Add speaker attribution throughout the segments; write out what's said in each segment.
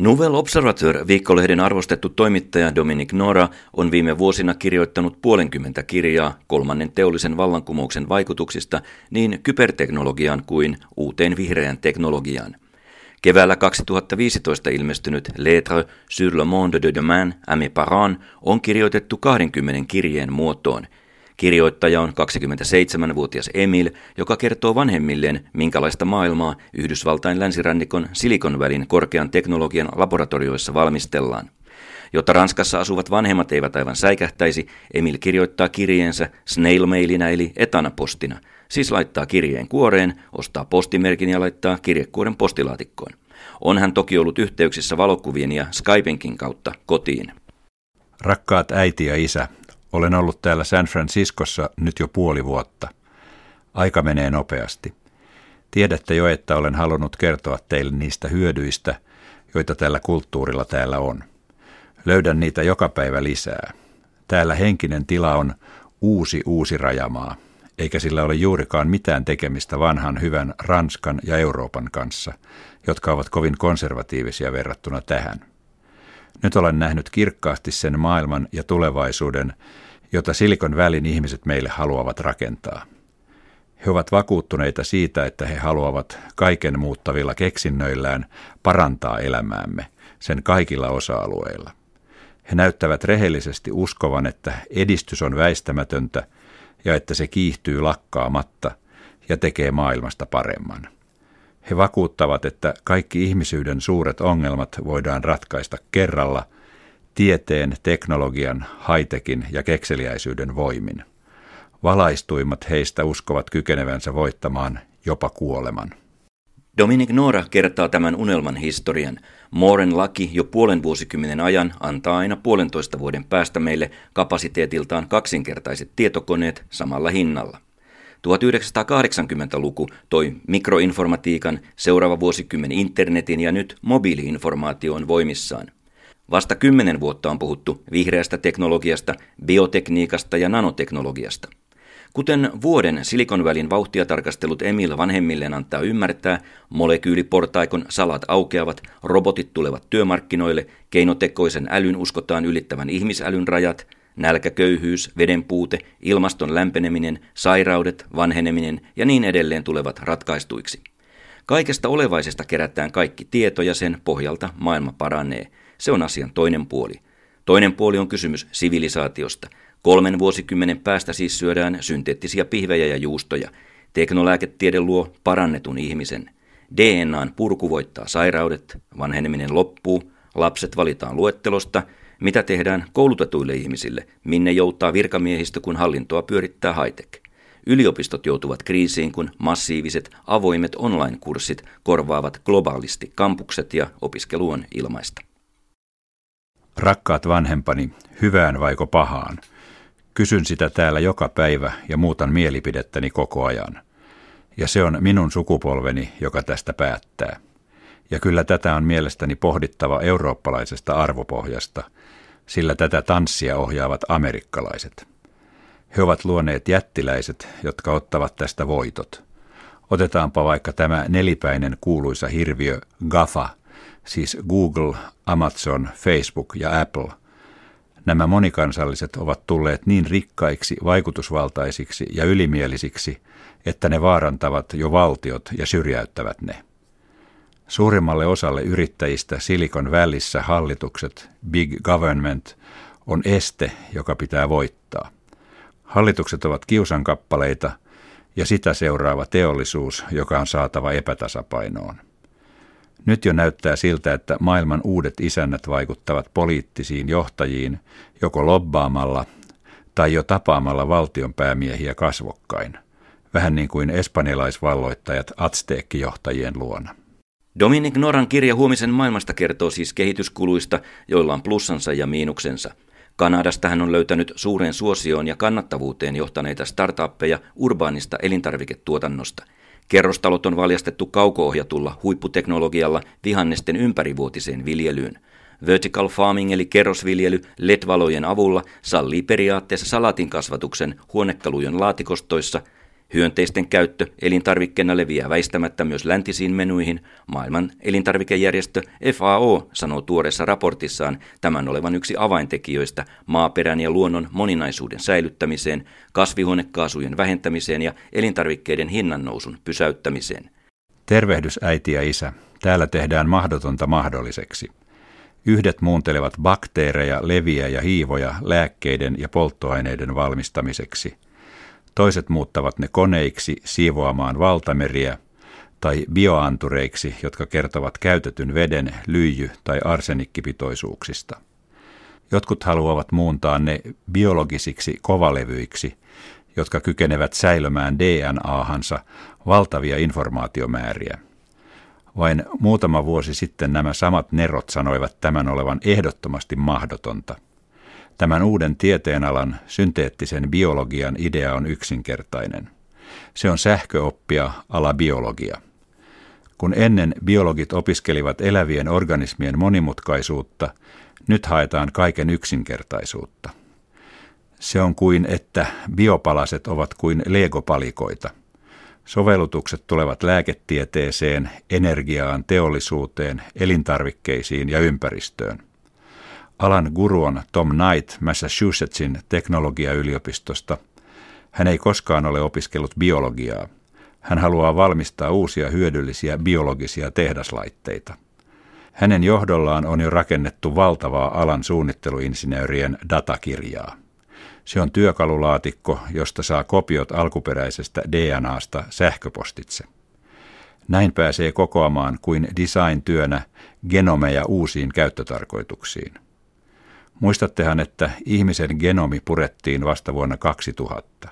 Speaker 1: Nouvelle Observateur viikkolehden arvostettu toimittaja Dominic Nora on viime vuosina kirjoittanut puolenkymmentä kirjaa kolmannen teollisen vallankumouksen vaikutuksista niin kyberteknologiaan kuin uuteen vihreään teknologiaan. Keväällä 2015 ilmestynyt Lettre sur le monde de demain mes parents on kirjoitettu 20 kirjeen muotoon – Kirjoittaja on 27-vuotias Emil, joka kertoo vanhemmilleen, minkälaista maailmaa Yhdysvaltain länsirannikon Silikon välin korkean teknologian laboratorioissa valmistellaan. Jotta Ranskassa asuvat vanhemmat eivät aivan säikähtäisi, Emil kirjoittaa kirjeensä snail-mailinä eli etanapostina, siis laittaa kirjeen kuoreen, ostaa postimerkin ja laittaa kirjekuoren postilaatikkoon. On hän toki ollut yhteyksissä valokuvien ja Skypenkin kautta kotiin.
Speaker 2: Rakkaat äiti ja isä, olen ollut täällä San Franciscossa nyt jo puoli vuotta. Aika menee nopeasti. Tiedätte jo, että olen halunnut kertoa teille niistä hyödyistä, joita tällä kulttuurilla täällä on. Löydän niitä joka päivä lisää. Täällä henkinen tila on uusi uusi rajamaa, eikä sillä ole juurikaan mitään tekemistä vanhan hyvän Ranskan ja Euroopan kanssa, jotka ovat kovin konservatiivisia verrattuna tähän. Nyt olen nähnyt kirkkaasti sen maailman ja tulevaisuuden, jota Silikon välin ihmiset meille haluavat rakentaa. He ovat vakuuttuneita siitä, että he haluavat kaiken muuttavilla keksinnöillään parantaa elämäämme sen kaikilla osa-alueilla. He näyttävät rehellisesti uskovan, että edistys on väistämätöntä ja että se kiihtyy lakkaamatta ja tekee maailmasta paremman. He vakuuttavat, että kaikki ihmisyyden suuret ongelmat voidaan ratkaista kerralla tieteen, teknologian, haitekin ja kekseliäisyyden voimin. Valaistuimmat heistä uskovat kykenevänsä voittamaan jopa kuoleman.
Speaker 1: Dominic Nora kertaa tämän unelman historian. Mooren laki jo puolen vuosikymmenen ajan antaa aina puolentoista vuoden päästä meille kapasiteetiltaan kaksinkertaiset tietokoneet samalla hinnalla. 1980-luku toi mikroinformatiikan, seuraava vuosikymmen internetin ja nyt mobiiliinformaatio on voimissaan. Vasta kymmenen vuotta on puhuttu vihreästä teknologiasta, biotekniikasta ja nanoteknologiasta. Kuten vuoden Silikon välin vauhtia tarkastellut Emil vanhemmilleen antaa ymmärtää, molekyyliportaikon salat aukeavat, robotit tulevat työmarkkinoille, keinotekoisen älyn uskotaan ylittävän ihmisälyn rajat – Nälkäköyhyys, vedenpuute, ilmaston lämpeneminen, sairaudet, vanheneminen ja niin edelleen tulevat ratkaistuiksi. Kaikesta olevaisesta kerätään kaikki tieto ja sen pohjalta maailma paranee. Se on asian toinen puoli. Toinen puoli on kysymys sivilisaatiosta. Kolmen vuosikymmenen päästä siis syödään synteettisiä pihvejä ja juustoja. Teknolääketiede luo parannetun ihmisen. DNAn purku voittaa sairaudet, vanheneminen loppuu, lapset valitaan luettelosta – mitä tehdään koulutetuille ihmisille? Minne joutaa virkamiehistö, kun hallintoa pyörittää high-tech? Yliopistot joutuvat kriisiin, kun massiiviset avoimet online-kurssit korvaavat globaalisti kampukset ja opiskelu on ilmaista.
Speaker 2: Rakkaat vanhempani, hyvään vaiko pahaan? Kysyn sitä täällä joka päivä ja muutan mielipidettäni koko ajan. Ja se on minun sukupolveni, joka tästä päättää. Ja kyllä tätä on mielestäni pohdittava eurooppalaisesta arvopohjasta – sillä tätä tanssia ohjaavat amerikkalaiset. He ovat luoneet jättiläiset, jotka ottavat tästä voitot. Otetaanpa vaikka tämä nelipäinen kuuluisa hirviö GAFA, siis Google, Amazon, Facebook ja Apple. Nämä monikansalliset ovat tulleet niin rikkaiksi, vaikutusvaltaisiksi ja ylimielisiksi, että ne vaarantavat jo valtiot ja syrjäyttävät ne. Suurimmalle osalle yrittäjistä Silikon välissä hallitukset, big government, on este, joka pitää voittaa. Hallitukset ovat kiusankappaleita ja sitä seuraava teollisuus, joka on saatava epätasapainoon. Nyt jo näyttää siltä, että maailman uudet isännät vaikuttavat poliittisiin johtajiin joko lobbaamalla tai jo tapaamalla valtion päämiehiä kasvokkain, vähän niin kuin espanjalaisvalloittajat atsteekkijohtajien luona.
Speaker 1: Dominic Noran kirja Huomisen maailmasta kertoo siis kehityskuluista, joilla on plussansa ja miinuksensa. Kanadasta hän on löytänyt suuren suosioon ja kannattavuuteen johtaneita startuppeja urbaanista elintarviketuotannosta. Kerrostalot on valjastettu kaukoohjatulla huipputeknologialla vihannesten ympärivuotiseen viljelyyn. Vertical farming eli kerrosviljely LED-valojen avulla sallii periaatteessa salatin kasvatuksen huonekalujen laatikostoissa – Hyönteisten käyttö elintarvikkeena leviää väistämättä myös läntisiin menuihin. Maailman elintarvikejärjestö FAO sanoo tuoreessa raportissaan tämän olevan yksi avaintekijöistä maaperän ja luonnon moninaisuuden säilyttämiseen, kasvihuonekaasujen vähentämiseen ja elintarvikkeiden hinnannousun pysäyttämiseen.
Speaker 2: Tervehdys äiti ja isä. Täällä tehdään mahdotonta mahdolliseksi. Yhdet muuntelevat bakteereja, leviä ja hiivoja lääkkeiden ja polttoaineiden valmistamiseksi – Toiset muuttavat ne koneiksi siivoamaan valtameriä tai bioantureiksi, jotka kertovat käytetyn veden lyijy- tai arsenikkipitoisuuksista. Jotkut haluavat muuntaa ne biologisiksi kovalevyiksi, jotka kykenevät säilömään DNA-hansa valtavia informaatiomääriä. Vain muutama vuosi sitten nämä samat nerot sanoivat tämän olevan ehdottomasti mahdotonta – Tämän uuden tieteenalan, synteettisen biologian idea on yksinkertainen. Se on sähköoppia ala biologia. Kun ennen biologit opiskelivat elävien organismien monimutkaisuutta, nyt haetaan kaiken yksinkertaisuutta. Se on kuin, että biopalaset ovat kuin legopalikoita. Sovellutukset tulevat lääketieteeseen, energiaan, teollisuuteen, elintarvikkeisiin ja ympäristöön. Alan guru on Tom Knight Massachusettsin teknologiayliopistosta. Hän ei koskaan ole opiskellut biologiaa. Hän haluaa valmistaa uusia hyödyllisiä biologisia tehdaslaitteita. Hänen johdollaan on jo rakennettu valtavaa alan suunnitteluinsinöörien datakirjaa. Se on työkalulaatikko, josta saa kopiot alkuperäisestä DNAsta sähköpostitse. Näin pääsee kokoamaan kuin design-työnä genomeja uusiin käyttötarkoituksiin. Muistattehan, että ihmisen genomi purettiin vasta vuonna 2000.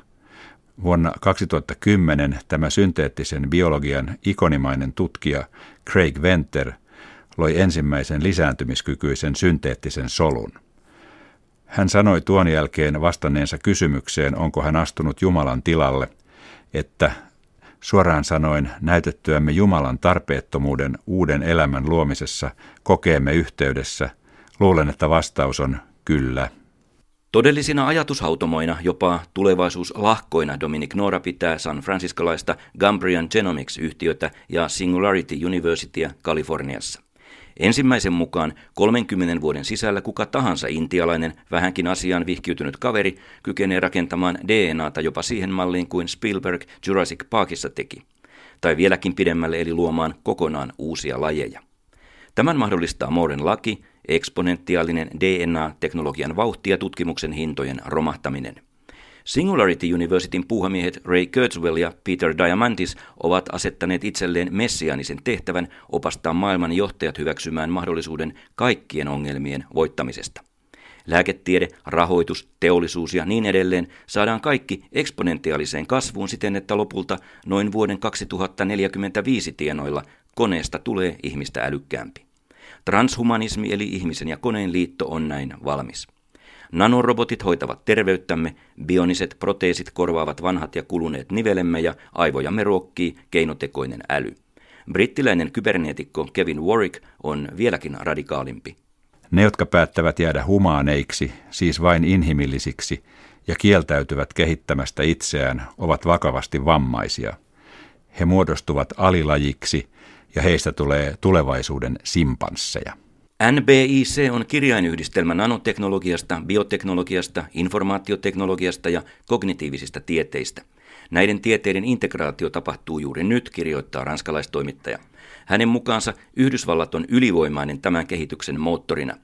Speaker 2: Vuonna 2010 tämä synteettisen biologian ikonimainen tutkija Craig Venter loi ensimmäisen lisääntymiskykyisen synteettisen solun. Hän sanoi tuon jälkeen vastanneensa kysymykseen, onko hän astunut Jumalan tilalle, että suoraan sanoen näytettyämme Jumalan tarpeettomuuden uuden elämän luomisessa kokeemme yhteydessä – Luulen, että vastaus on kyllä.
Speaker 1: Todellisina ajatushautomoina, jopa tulevaisuuslahkoina Dominic Nora pitää San Franciscolaista Gambrian Genomics-yhtiötä ja Singularity Universitya Kaliforniassa. Ensimmäisen mukaan 30 vuoden sisällä kuka tahansa intialainen, vähänkin asiaan vihkiytynyt kaveri, kykenee rakentamaan DNAta jopa siihen malliin kuin Spielberg Jurassic Parkissa teki. Tai vieläkin pidemmälle eli luomaan kokonaan uusia lajeja. Tämän mahdollistaa Mooren laki, eksponentiaalinen DNA-teknologian vauhti ja tutkimuksen hintojen romahtaminen. Singularity Universityn puuhamiehet Ray Kurzweil ja Peter Diamandis ovat asettaneet itselleen messiaanisen tehtävän opastaa maailman johtajat hyväksymään mahdollisuuden kaikkien ongelmien voittamisesta. Lääketiede, rahoitus, teollisuus ja niin edelleen saadaan kaikki eksponentiaaliseen kasvuun siten, että lopulta noin vuoden 2045 tienoilla koneesta tulee ihmistä älykkäämpi. Transhumanismi eli ihmisen ja koneen liitto on näin valmis. Nanorobotit hoitavat terveyttämme, bioniset proteesit korvaavat vanhat ja kuluneet nivelemme ja aivojamme ruokkii keinotekoinen äly. Brittiläinen kyberneetikko Kevin Warwick on vieläkin radikaalimpi.
Speaker 2: Ne, jotka päättävät jäädä humaaneiksi, siis vain inhimillisiksi, ja kieltäytyvät kehittämästä itseään, ovat vakavasti vammaisia. He muodostuvat alilajiksi – ja heistä tulee tulevaisuuden simpansseja.
Speaker 1: NBIC on kirjainyhdistelmä nanoteknologiasta, bioteknologiasta, informaatioteknologiasta ja kognitiivisista tieteistä. Näiden tieteiden integraatio tapahtuu juuri nyt, kirjoittaa ranskalaistoimittaja. Hänen mukaansa Yhdysvallat on ylivoimainen tämän kehityksen moottorina.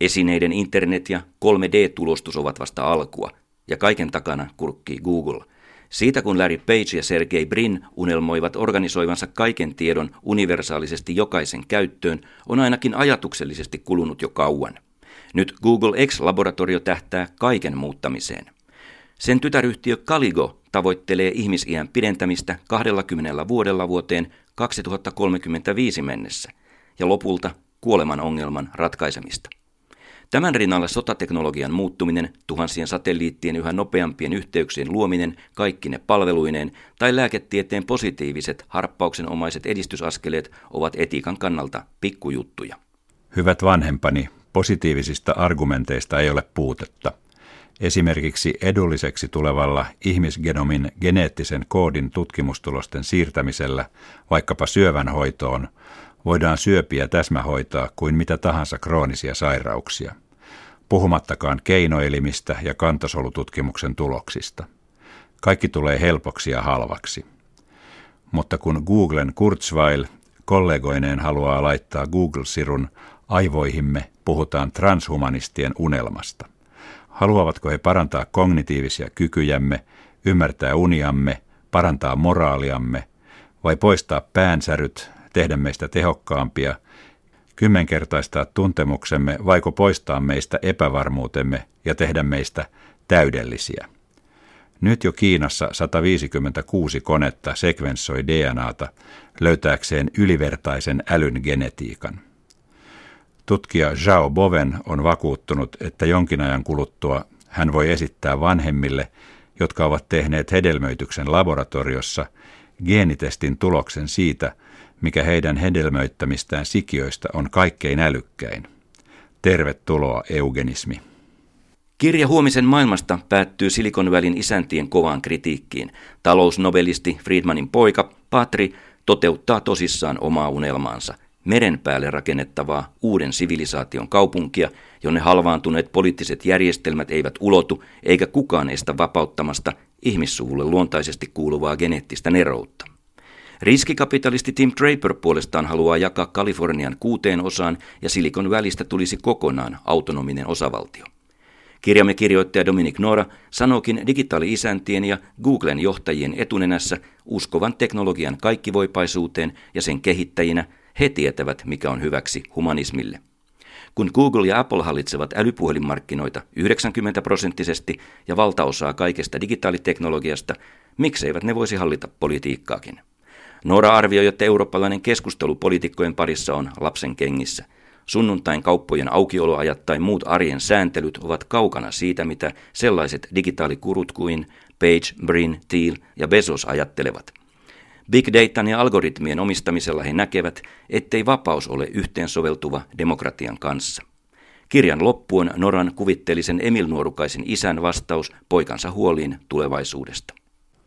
Speaker 1: Esineiden internet ja 3D-tulostus ovat vasta alkua, ja kaiken takana kurkkii Google – siitä kun Larry Page ja Sergey Brin unelmoivat organisoivansa kaiken tiedon universaalisesti jokaisen käyttöön, on ainakin ajatuksellisesti kulunut jo kauan. Nyt Google X-laboratorio tähtää kaiken muuttamiseen. Sen tytäryhtiö Caligo tavoittelee ihmisiän pidentämistä 20 vuodella vuoteen 2035 mennessä ja lopulta kuoleman ongelman ratkaisemista. Tämän rinnalla sotateknologian muuttuminen, tuhansien satelliittien yhä nopeampien yhteyksien luominen kaikkine palveluineen tai lääketieteen positiiviset harppauksenomaiset edistysaskeleet ovat etiikan kannalta pikkujuttuja.
Speaker 2: Hyvät vanhempani, positiivisista argumenteista ei ole puutetta. Esimerkiksi edulliseksi tulevalla ihmisgenomin geneettisen koodin tutkimustulosten siirtämisellä vaikkapa syövänhoitoon voidaan syöpiä täsmähoitaa kuin mitä tahansa kroonisia sairauksia, puhumattakaan keinoelimistä ja kantasolututkimuksen tuloksista. Kaikki tulee helpoksi ja halvaksi. Mutta kun Googlen Kurzweil kollegoineen haluaa laittaa Google-sirun aivoihimme, puhutaan transhumanistien unelmasta. Haluavatko he parantaa kognitiivisia kykyjämme, ymmärtää uniamme, parantaa moraaliamme vai poistaa päänsäryt, tehdä meistä tehokkaampia, kymmenkertaistaa tuntemuksemme vaiko poistaa meistä epävarmuutemme ja tehdä meistä täydellisiä. Nyt jo Kiinassa 156 konetta sekvensoi DNAta löytääkseen ylivertaisen älyn genetiikan. Tutkija Zhao Boven on vakuuttunut, että jonkin ajan kuluttua hän voi esittää vanhemmille, jotka ovat tehneet hedelmöityksen laboratoriossa, geenitestin tuloksen siitä, mikä heidän hedelmöittämistään sikiöistä on kaikkein älykkäin. Tervetuloa eugenismi.
Speaker 1: Kirja Huomisen maailmasta päättyy Silikon välin isäntien kovaan kritiikkiin. Talousnobelisti Friedmanin poika, Patri, toteuttaa tosissaan omaa unelmaansa. Meren päälle rakennettavaa uuden sivilisaation kaupunkia, jonne halvaantuneet poliittiset järjestelmät eivät ulotu, eikä kukaan estä vapauttamasta ihmissuvulle luontaisesti kuuluvaa geneettistä neroutta. Riskikapitalisti Tim Draper puolestaan haluaa jakaa Kalifornian kuuteen osaan ja Silikon välistä tulisi kokonaan autonominen osavaltio. Kirjamme kirjoittaja Dominic Nora sanookin digitaali-isäntien ja Googlen johtajien etunenässä uskovan teknologian kaikkivoipaisuuteen ja sen kehittäjinä he tietävät, mikä on hyväksi humanismille. Kun Google ja Apple hallitsevat älypuhelinmarkkinoita 90 prosenttisesti ja valtaosaa kaikesta digitaaliteknologiasta, mikseivät ne voisi hallita politiikkaakin? Nora arvioi, että eurooppalainen keskustelu poliitikkojen parissa on lapsen kengissä. Sunnuntain kauppojen aukioloajat tai muut arjen sääntelyt ovat kaukana siitä, mitä sellaiset digitaalikurut kuin Page, Brin, Thiel ja Bezos ajattelevat. Big Datan ja algoritmien omistamisella he näkevät, ettei vapaus ole yhteensoveltuva demokratian kanssa. Kirjan loppuun Noran kuvitteellisen Emil Nuorukaisen isän vastaus poikansa huoliin tulevaisuudesta.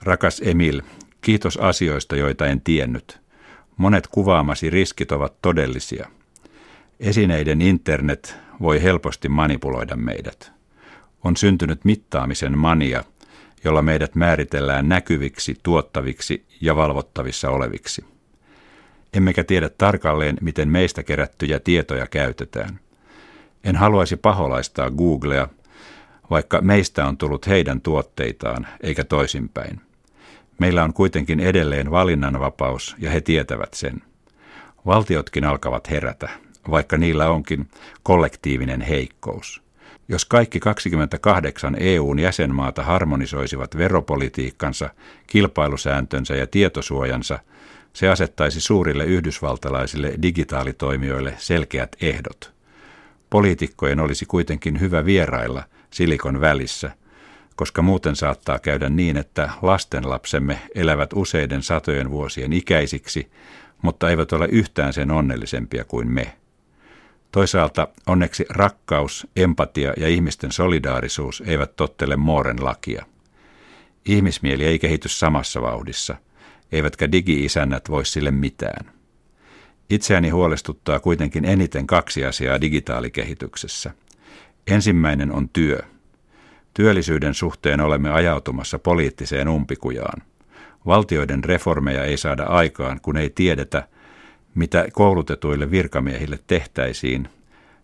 Speaker 2: Rakas Emil, kiitos asioista, joita en tiennyt. Monet kuvaamasi riskit ovat todellisia – Esineiden internet voi helposti manipuloida meidät. On syntynyt mittaamisen mania, jolla meidät määritellään näkyviksi, tuottaviksi ja valvottavissa oleviksi. Emmekä tiedä tarkalleen, miten meistä kerättyjä tietoja käytetään. En haluaisi paholaistaa Googlea, vaikka meistä on tullut heidän tuotteitaan, eikä toisinpäin. Meillä on kuitenkin edelleen valinnanvapaus ja he tietävät sen. Valtiotkin alkavat herätä vaikka niillä onkin kollektiivinen heikkous. Jos kaikki 28 EUn jäsenmaata harmonisoisivat veropolitiikkansa, kilpailusääntönsä ja tietosuojansa, se asettaisi suurille yhdysvaltalaisille digitaalitoimijoille selkeät ehdot. Poliitikkojen olisi kuitenkin hyvä vierailla Silikon välissä, koska muuten saattaa käydä niin, että lastenlapsemme elävät useiden satojen vuosien ikäisiksi, mutta eivät ole yhtään sen onnellisempia kuin me. Toisaalta onneksi rakkaus, empatia ja ihmisten solidaarisuus eivät tottele Mooren lakia. Ihmismieli ei kehity samassa vauhdissa, eivätkä digi-isännät voi sille mitään. Itseäni huolestuttaa kuitenkin eniten kaksi asiaa digitaalikehityksessä. Ensimmäinen on työ. Työllisyyden suhteen olemme ajautumassa poliittiseen umpikujaan. Valtioiden reformeja ei saada aikaan, kun ei tiedetä, mitä koulutetuille virkamiehille tehtäisiin,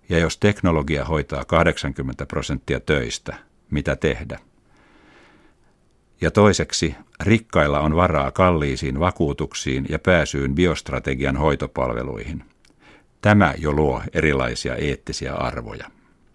Speaker 2: ja jos teknologia hoitaa 80 prosenttia töistä, mitä tehdä? Ja toiseksi, rikkailla on varaa kalliisiin vakuutuksiin ja pääsyyn biostrategian hoitopalveluihin. Tämä jo luo erilaisia eettisiä arvoja.